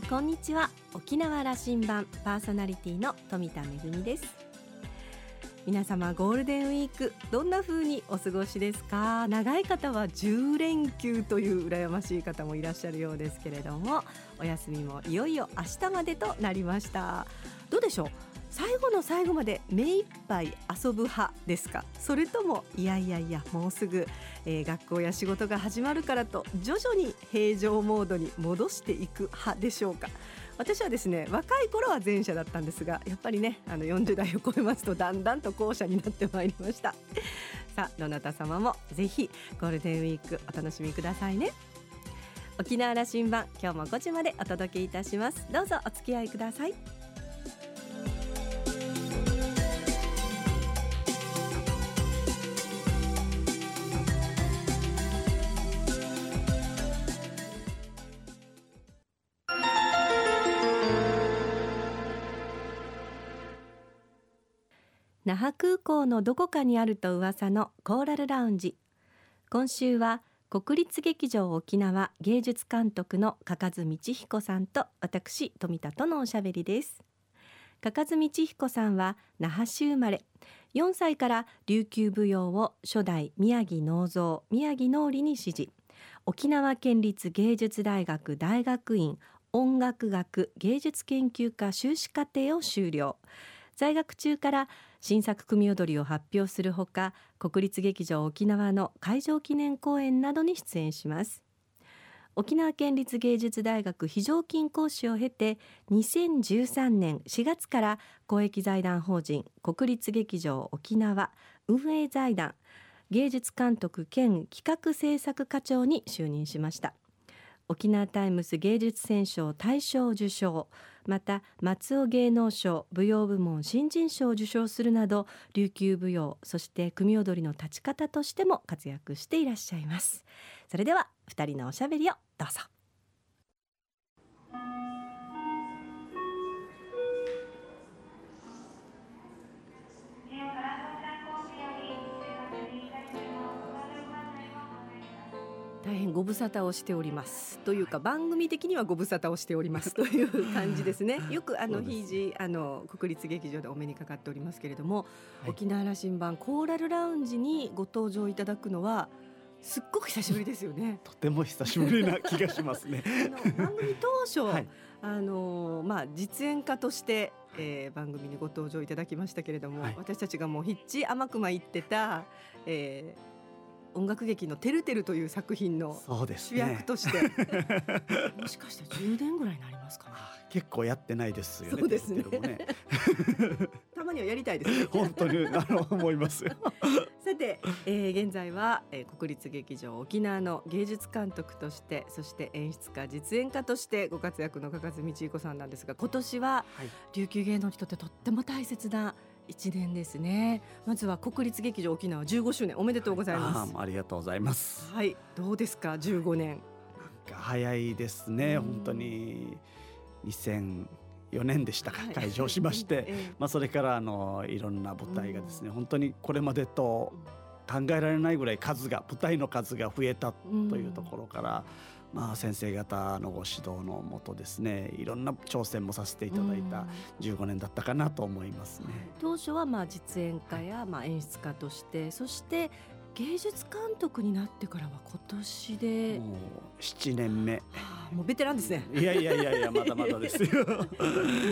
んこんにちは。沖縄羅針盤パーソナリティの富田恵です。皆様ゴールデンウィークどんな風にお過ごしですか？長い方は10連休という羨ましい方もいらっしゃるようですけれどもお休みもいよいよ明日までとなりました。どうでしょう？最後の最後まで目いっぱい遊ぶ派ですか？それともいやいやいやもうすぐ、えー、学校や仕事が始まるからと徐々に平常モードに戻していく派でしょうか？私はですね若い頃は前者だったんですがやっぱりねあの40代を超えますとだんだんと後者になってまいりました。さあどなた様もぜひゴールデンウィークお楽しみくださいね。沖縄羅針盤今日も5時までお届けいたします。どうぞお付き合いください。港のどこかにあると噂のコーラルラウンジ。今週は国立劇場沖縄芸術監督の加賀津道彦さんと私富田とのおしゃべりです。加賀津道彦さんは那覇市生まれ。4歳から琉球舞踊を初代宮城農造宮城農理に師事。沖縄県立芸術大学大学院音楽学芸術研究科修士課程を修了。在学中から新作組踊りを発表するほか国立劇場沖縄の会場記念公演などに出演します。沖縄県立芸術大学非常勤講師を経て2013年4月から公益財団法人国立劇場沖縄運営財団芸術監督兼企画制作課長に就任しました。沖縄タイムス芸術選奨大賞受賞また松尾芸能賞舞踊部門新人賞を受賞するなど琉球舞踊そして組踊りの立ち方としても活躍していらっしゃいます。それでは二人のおしゃべりをどうぞ。大変ご無沙汰をしております。というか番組的にはご無沙汰をしております。という感じですね。よくあのひいじあの国立劇場でお目にかかっておりますけれども、はい、沖縄羅針盤コーラルラウンジにご登場いただくのはすっごく久しぶりですよね。とても久しぶりな気がしますね。番組当初、はい、あのまあ実演家として、えー、番組にご登場いただきましたけれども、はい、私たちがもうひっち甘くま言ってた、えー、音楽劇の「てるてる」という作品の主役として、ね、もしかして10年ぐらいになりますかね。結構やってないですよね。そうですね。ね たまにはやりたいですね。本当にあの思います さて、えー、現在は、えー、国立劇場沖縄の芸術監督としてそして演出家実演家としてご活躍の加賀津道彦さんなんですが今年は、はい、琉球芸能にとってとっても大切な一年ですね。まずは国立劇場沖縄15周年おめでとうございます、ありがとうございます。はいどうですか？15年。早いですね本当に。2004年でしたか、はい、開場しまして、ええ、まあそれからあのいろんな舞台がですね本当にこれまでと考えられないぐらい数が舞台の数が増えたというところから、まあ、先生方のご指導のもとですねいろんな挑戦もさせていただいた15年だったかなと思いますね。当初はまあ実演家やまあ演出家としてそして芸術監督になってからは今年で。もう7年目、はあ、もうベテランですね。いやいやいやいやまだまだですよ。どう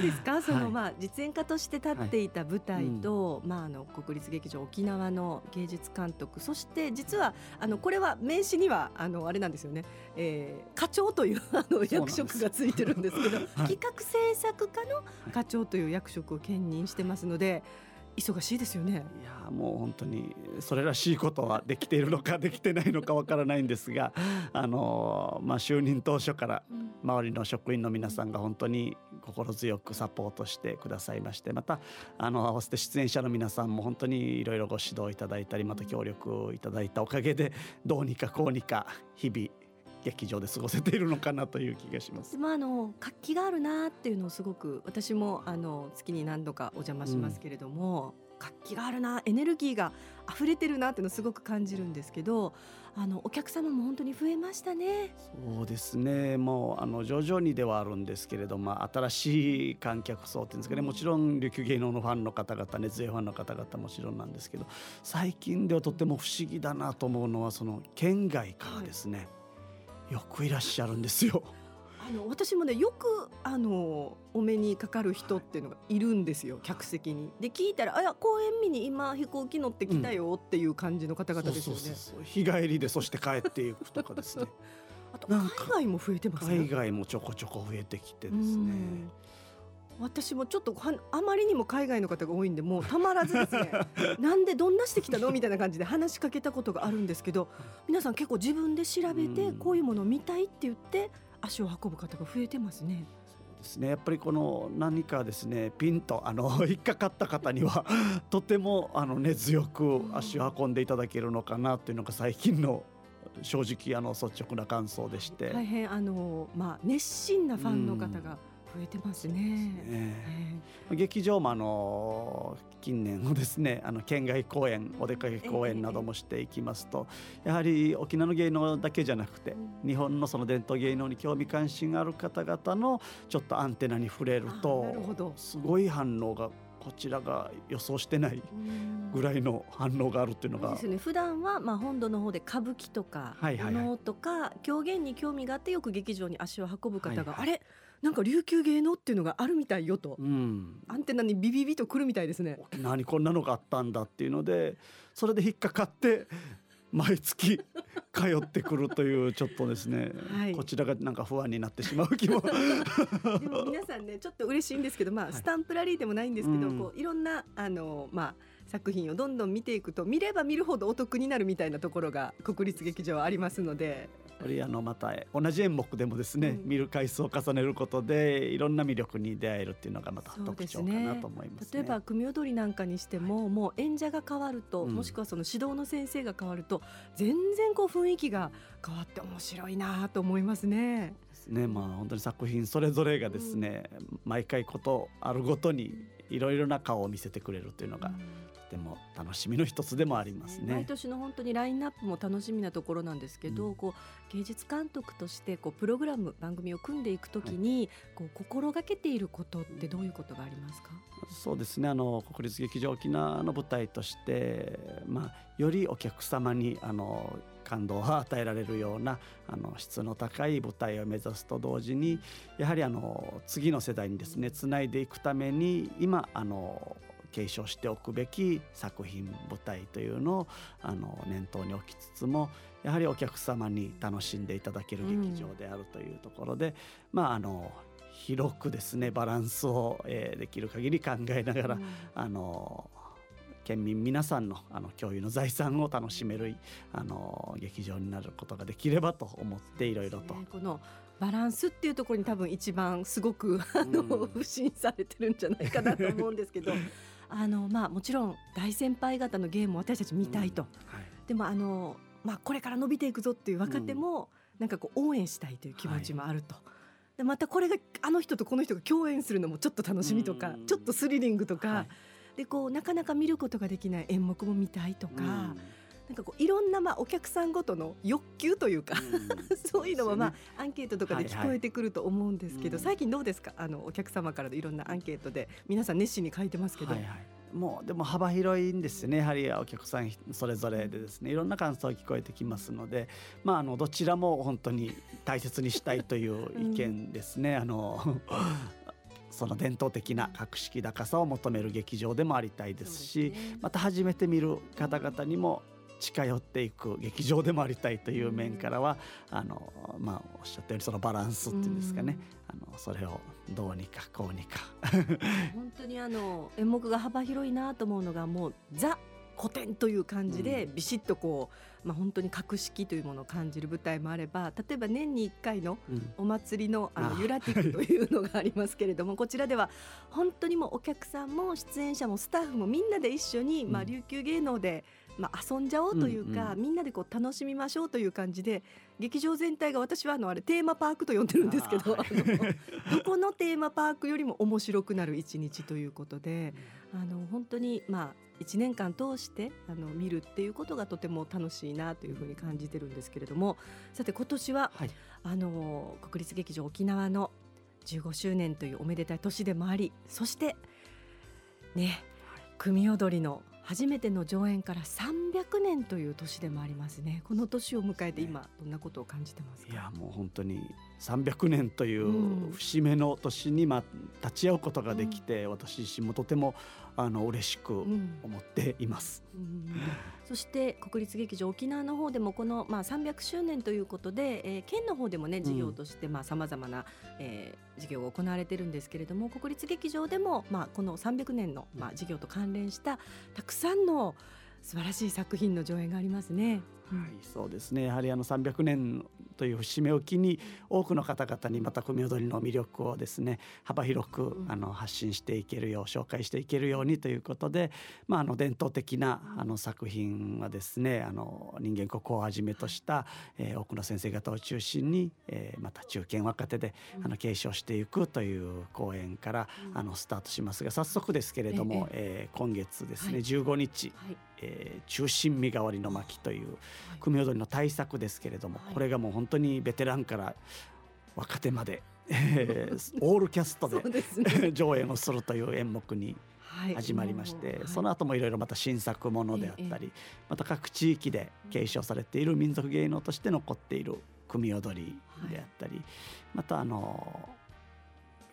ですか？その、はい、まあ実演家として立っていた舞台と、はいうん、まああの国立劇場沖縄の芸術監督。そして実はあのこれは名刺にはあのあれなんですよね、えー、課長というあの役職がついてるんですけど、はい、企画制作課の課長という役職を兼任してますので。忙しいですよね。いやもう本当にそれらしいことはできているのかできてないのかわからないんですが あの、まあ、就任当初から周りの職員の皆さんが本当に心強くサポートしてくださいましてまたあの合わせて出演者の皆さんも本当にいろいろご指導いただいたりまた協力いただいたおかげでどうにかこうにか日々劇場で過ごせているのかなという気がします。まああの活気があるなっていうのをすごく私もあの月に何度かお邪魔しますけれども、うん、活気があるなエネルギーが溢れてるなっていうのすごく感じるんですけどあのお客様も本当に増えましたね。そうですねもうあの徐々にではあるんですけれども新しい観客層っていうんですかねもちろん琉球芸能のファンの方々熱演ファンの方々もちろんなんですけど最近ではとっても不思議だなと思うのはその県外からですね、はい、よくいらっしゃるんですよ。あの私もねよくあのお目にかかる人っていうのがいるんですよ、客席に。で聞いたら「あや公園見に今飛行機乗ってきたよ」っていう感じの方々ですよね。日帰りでそして帰っていくとかですね。あと海外も増えてます、ね、海外もちょこちょこ増えてきてですね。私もちょっとあまりにも海外の方が多いんでもうたまらずですね なんでどんなしてきたのみたいな感じで話しかけたことがあるんですけど 皆さん結構自分で調べてこういうものを見たいって言って足を運ぶ方が増えてますね。ですね。やっぱりこの何かですねピンとあの 引っかかった方にはとてもあの根強く足を運んでいただけるのかなというのが最近の正直あの率直な感想でして。大変あの、まあ、熱心なファンの方が増えてますね。ねえー、劇場もあの近年のですねあの県外公演お出かけ公演などもしていきますと、やはり沖縄の芸能だけじゃなくて、日本のその伝統芸能に興味関心がある方々のちょっとアンテナに触れるとすごい反応がこちらが予想してないぐらいの反応があるっていうのが。ですね。普段はまあ本土の方で歌舞伎とか能とか狂言に興味があってよく劇場に足を運ぶ方が、あれ？なんか琉球芸能っていうのがあるみたいよと、うん、アンテナにビビビとくるみたいですね。沖縄にこんなのがあったんだっていうのでそれで引っかかって毎月通ってくるというちょっとですね、はい、こちらがなんか不安になってしまう気も。でも皆さんねちょっと嬉しいんですけどまあ、スタンプラリーでもないんですけど、うん、こういろんなあのまあ作品をどんどん見ていくと見れば見るほどお得になるみたいなところが国立劇場はありますのでやっぱりあのまた同じ演目でもですね、うん、見る回数を重ねることでいろんな魅力に出会えるっていうのがまた特徴かなと思います、ね、例えば組踊りなんかにしても、はい、もう演者が変わると、うん、もしくはその指導の先生が変わると全然こう雰囲気が変わって面白いなと思いますね。ね。まあ本当に作品それぞれがですね、うん、毎回ことあるごとにいろいろな顔を見せてくれるというのが、ても楽しみの一つでもありますね。毎年の本当にラインナップも楽しみなところなんですけど、うん、こう芸術監督としてこうプログラム番組を組んでいくときに、はい、こう心がけていることってどういうことがありますか？そうですね。あの国立劇場沖縄の舞台として、まあよりお客様にあの感動を与えられるようなあの質の高い舞台を目指すと同時にやはりあの次の世代にですねつないでいくために今あの継承しておくべき作品舞台というのをあの念頭に置きつつもやはりお客様に楽しんでいただける劇場であるというところで、うん、まああの広くですねバランスを、えー、できる限り考えながら、うん、あの県民皆さんのあの共有の財産を楽しめるあの劇場になることができればと思っていろいろと。このバランスっていうところに多分一番すごくあの、うん、不信されてるんじゃないかなと思うんですけど あの、まあ、もちろん大先輩方のゲームを私たち見たいと、うんはい、でもあの、まあ、これから伸びていくぞっていう若手も、うん、なんかこう応援したいという気持ちもあると。はい。でまたこれがあの人とこの人が共演するのもちょっと楽しみとか、ちょっとスリリングとか、はい、でこうなかなか見ることができない演目も見たいとか、なんかこういろんなまあお客さんごとの欲求というか そういうのもまあアンケートとかで聞こえてくると思うんですけど、最近どうですか？あのお客様からのいろんなアンケートで皆さん熱心に書いてますけど。はいはい。もうでも幅広いんですよね。やはりお客さんそれぞれでですね。いろんな感想が聞こえてきますので、まあ、あのどちらも本当に大切にしたいという意見ですね。うん、あの その伝統的な格式高さを求める劇場でもありたいですし、ね、また初めて見る方々にも近寄っていく劇場でもありたいという面からは、あのまあ、おっしゃったようにそのバランスっていうんですかね、あのそれをどうにかこうにか。本当にあの演目が幅広いなと思うのがもうザ古典という感じでビシッとこう、まあ、本当に格式というものを感じる舞台もあれば例えば年に1回のお祭りの,、あのユラティックというのがありますけれどもこちらでは本当にもお客さんも出演者もスタッフもみんなで一緒に、まあ、琉球芸能で、まあ、遊んじゃおうというか、みんなでこう楽しみましょうという感じで劇場全体が私はあのあれテーマパークと呼んでるんですけどどこのテーマパークよりも面白くなる一日ということであの本当にまあ1年間通してあの見るっていうことがとても楽しいなというふうに感じてるんですけれどもさて今年は、はい、あの国立劇場沖縄の15周年というおめでたい年でもありそしてね組踊りの初めての上演から300年という年でもありますね。この年を迎えて今どんなことを感じてますか？いやもう本当に300年という節目の年にまあ立ち会うことができて、うん、私自身もとてもあの嬉しく思っています、うんうん、そして国立劇場沖縄の方でもこのまあ300周年ということで、えー、県の方でもね事業としてまあ様々な、えー、事業が行われてるんですけれども国立劇場でもまあこの300年のまあ事業と関連したたくさんの素晴らしい作品の上演がありますね。はい、そうですね。やはりあの300年という節目を機に多くの方々にまた組踊りの魅力をですね幅広くあの発信していけるよう紹介していけるようにということで、まあ、あの伝統的なあの作品はですねあの人間国宝をはじめとした、えー、多くの先生方を中心に、えー、また中堅若手であの継承していくという講演からあのスタートしますが早速ですけれども、えー、今月ですね15日、はいえー、中心身代わりの巻という組踊りの大作ですけれども、これがもう本当にベテランから若手まで、えー、オールキャストでね、上演をするという演目に始まりまして、はい、その後もいろいろまた新作ものであったり、また各地域で継承されている民族芸能として残っている組踊りであったり、またあの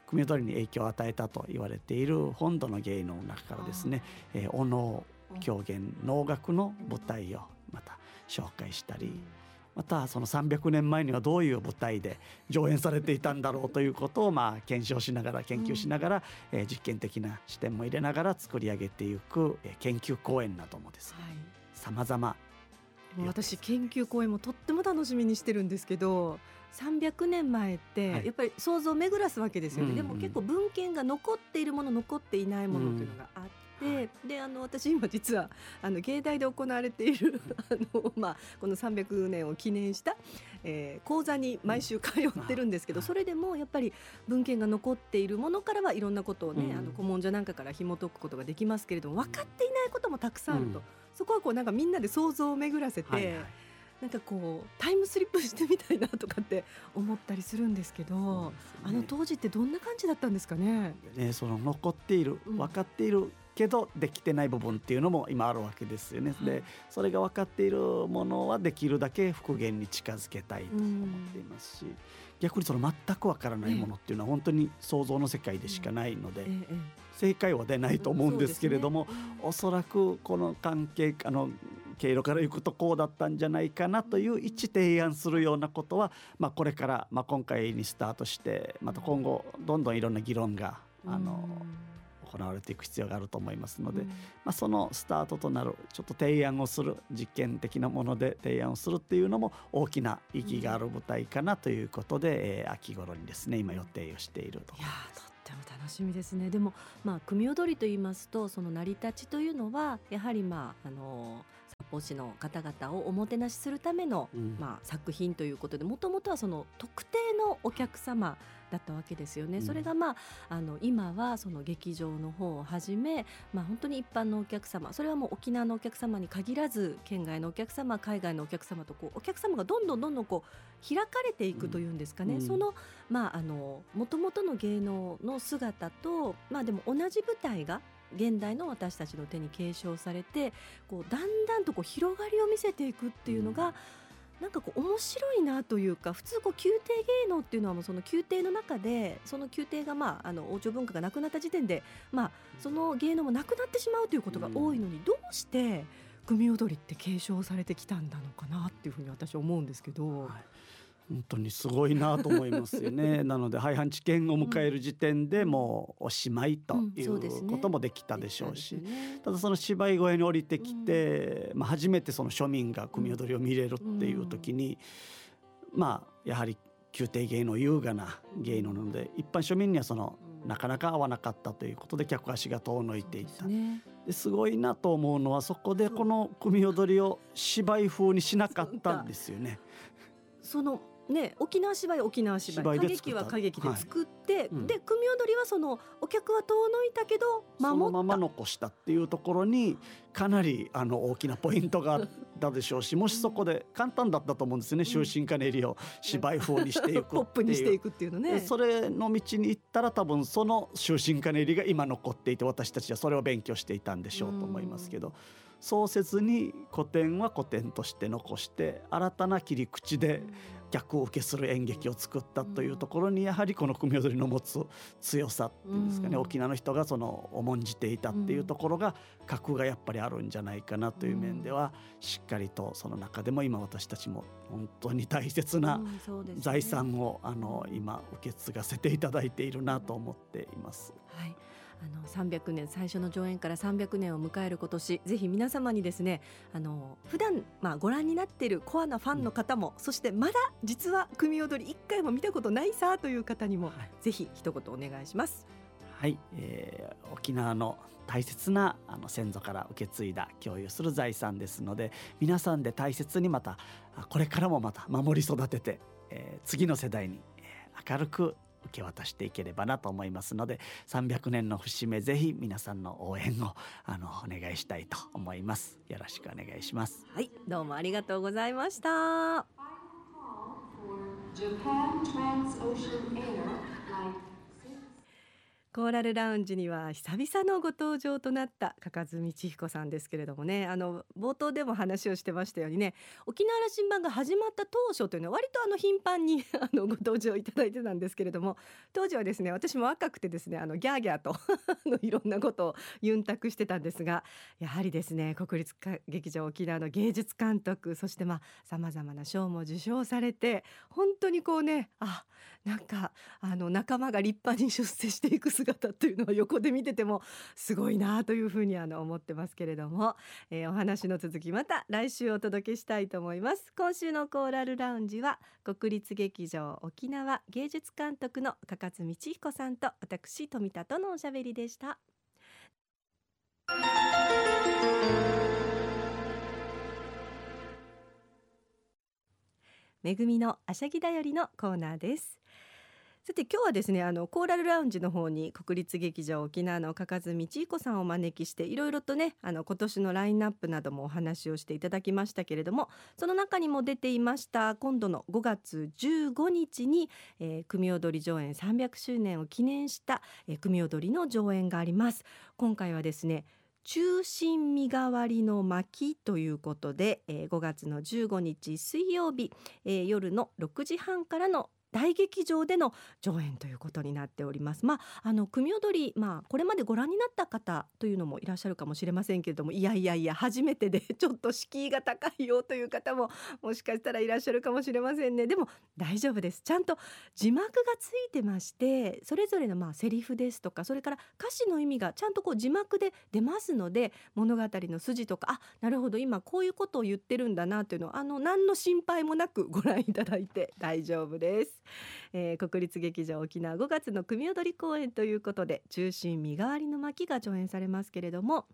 組踊りに影響を与えたと言われている本土の芸能の中からですね、えー、お能狂言能楽の舞台をまた紹介したりまたその300年前にはどういう舞台で上演されていたんだろうということをまあ検証しながら研究しながら、えー、実験的な視点も入れながら作り上げていく、えー、研究公演などもですね。さまざま私研究公演もとっても楽しみにしてるんですけど300年前ってやっぱり想像を巡らすわけですよね、でも結構文献が残っているもの残っていないものというのがあって。でであの私今実はあの芸大で行われている あの、まあ、この300年を記念した、えー、講座に毎週通ってるんですけど、それでもやっぱり文献が残っているものからはいろんなことをね、あの古文書なんかから紐解くことができますけれども分かっていないこともたくさんあると、そこはこうなんかみんなで想像を巡らせて。はいはいなんかこうタイムスリップしてみたいなとかって思ったりするんですけど、ね、あの当時ってどんな感じだったんですかね？ねその残っている、分かっているけどできてない部分っていうのも今あるわけですよね。でそれが分かっているものはできるだけ復元に近づけたいと思っていますし逆にその全く分からないものっていうのは本当に想像の世界でしかないので。正解は出ないと思うんですけれども、ね、おそらくこの関係あの経路からいくとこうだったんじゃないかなという一提案するようなことは、まあ、これから、まあ、今回にスタートしてまた今後どんどんいろんな議論があの行われていく必要があると思いますので、うん、まあ、そのスタートとなるちょっと提案をする実験的なもので提案をするっていうのも大きな意義がある舞台かなということで、えー、秋頃にですね今予定をしていると。いやとっても楽しみですね。でもまあ組踊りと言いますとその成り立ちというのはやはりまああの札幌市の方々をおもてなしするための、うん、まあ、作品ということでもともとはその特定のお客様だったわけですよね。うん、それがまああの今はその劇場の方をはじめ、まあ、本当に一般のお客様それはもう沖縄のお客様に限らず県外のお客様海外のお客様とこうお客様がどんどんどんどんこう開かれていくというんですかね、うん、そのまああの元々の芸能の姿とまあでも同じ舞台が現代の私たちの手に継承されてこうだんだんとこう広がりを見せていくっていうのが、うんなんかこう面白いなというか普通こう宮廷芸能っていうのはもうその宮廷の中でその宮廷がまああの王朝文化がなくなった時点でまあその芸能もなくなってしまうということが多いのにどうして組踊りって継承されてきたんだのかなっていうふうに私は思うんですけど。はい本当にすごいなと思いますよね。なので廃藩置県を迎える時点でもうおしまいということもできたでしょうし、ただその芝居小屋に降りてきて、まあ、初めてその庶民が組踊りを見れるっていう時に、まあやはり宮廷芸能優雅な芸能なので一般庶民にはそのなかなか合わなかったということで客足が遠のいていた。ですごいなと思うのはそこでこの組踊りを芝居風にしなかったんですよね。そのね沖縄芝居沖縄芝居。歌劇は歌劇で作って、はいうん、で組踊りはそのお客は遠のいたけど守った。そのまま残したっていうところにかなりあの大きなポイントがあったでしょうしもしそこで簡単だったと思うんですね。終身カネリを芝居風にしていくポップにしていくっていうのね。それの道に行ったら多分その終身カネリが今残っていて私たちはそれを勉強していたんでしょうと思いますけど。そうせずに古典は古典として残して新たな切り口で逆を受けする演劇を作ったというところにやはりこの組踊りの持つ強さっていうんですかね、沖縄の人がその重んじていたっていうところが格がやっぱりあるんじゃないかなという面ではしっかりとその中でも今私たちも本当に大切な財産をあの今受け継がせていただいているなと思っています。はいあの300年最初の上演から300年を迎える今年ぜひ皆様にですねあの普段まあご覧になっているコアなファンの方も、うん、そしてまだ実は組踊り一回も見たことないさという方にも、はい、ぜひ一言お願いします。はい、えー、沖縄の大切なあの先祖から受け継いだ共有する財産ですので皆さんで大切にまたこれからもまた守り育てて、えー、次の世代に明るく受け渡していければなと思いますので300年の節目ぜひ皆さんの応援をあのお願いしたいと思います。よろしくお願いします。はいどうもありがとうございましたコーラルラウンジには久々のご登場となった加賀道彦さんですけれどもねあの冒頭でも話をしてましたようにね沖縄羅針盤が始まった当初というのは割とあの頻繁に あのご登場いただいてたんですけれども当時はですね私も若くてですねあのギャーギャーと のいろんなことをユンタクしてたんですがやはりですね国立劇場沖縄の芸術監督そしてまあさまざまな賞も受賞されて本当にこうねあなんかあの仲間が立派に出世していく姿というのは横で見ててもすごいなというふうにあの思ってますけれども、えー、お話の続きまた来週お届けしたいと思います。今週のコーラルラウンジは国立劇場沖縄芸術監督の加勝道彦さんと私富田とのおしゃべりでした。めぐみのあしゃぎだよりのコーナーです。さて今日はですねあのコーラルラウンジの方に国立劇場沖縄の加数道彦さんをお招きしていろいろとねあの今年のラインナップなどもお話をしていただきましたけれどもその中にも出ていました今度の5月15日に、えー、組踊り上演300周年を記念した、えー、組踊りの上演があります。今回はですね中心身代わりの巻ということで、えー、5月の15日水曜日、えー、夜の6時半からの大劇場での上演ということになっております。まあ、あの組踊り、まあ、これまでご覧になった方というのもいらっしゃるかもしれませんけれどもいやいやいや初めてでちょっと敷居が高いよという方ももしかしたらいらっしゃるかもしれませんねでも大丈夫ですちゃんと字幕がついてましてそれぞれのまあセリフですとかそれから歌詞の意味がちゃんとこう字幕で出ますので物語の筋とかあなるほど今こういうことを言ってるんだなというのをあの何の心配もなくご覧いただいて大丈夫です。えー、国立劇場沖縄5月の組踊り公演ということで中心身代わりの巻が上演されますけれども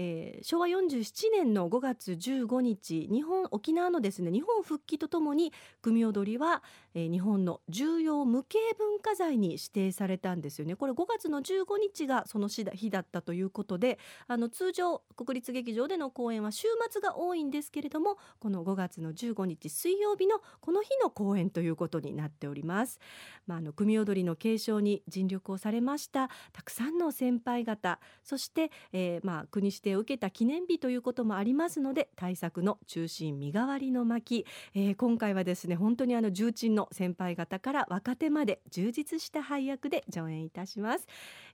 えー、昭和47年の5月15日日本沖縄のですね日本復帰とともに組踊りは、えー、日本の重要無形文化財に指定されたんですよね。これ5月の15日がその日だったということであの通常国立劇場での公演は週末が多いんですけれどもこの5月の15日水曜日のこの日の公演ということになっております、まあ、あの組踊りの継承に尽力をされましたたくさんの先輩方そして、えー、まあ国指定定を受けた記念日ということもありますので対策の中心身代わりの巻、えー、今回はですね本当にあの重鎮の先輩方から若手まで充実した配役で上演いたします、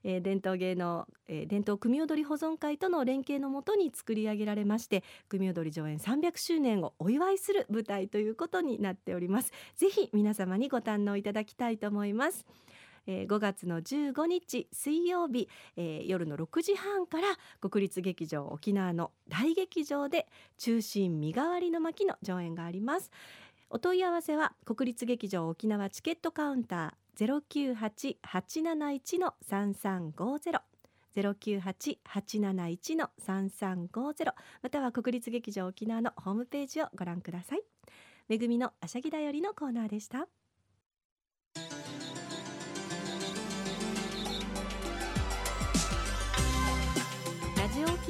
えー、伝統芸能、えー、伝統組踊り保存会との連携のもとに作り上げられまして組踊り上演300周年をお祝いする舞台ということになっております。ぜひ皆様にご堪能いただきたいと思います。えー、5月の15日水曜日、えー、夜の6時半から国立劇場沖縄の大劇場で中心身代わりの巻の上演があります。お問い合わせは国立劇場沖縄チケットカウンター098-871の3350 098-871の3350または国立劇場沖縄のホームページをご覧ください。めぐみのあしゃぎだよりのコーナーでした。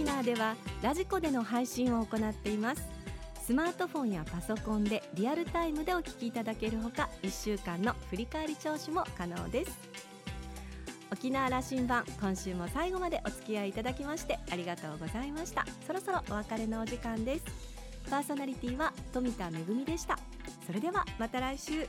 ラジオ沖縄ではラジコでの配信を行っています。スマートフォンやパソコンでリアルタイムでお聞きいただけるほか1週間の振り返り聴取も可能です。沖縄羅針盤今週も最後までお付き合いいただきましてありがとうございました。そろそろお別れのお時間です。パーソナリティは富田恵でした。それではまた来週。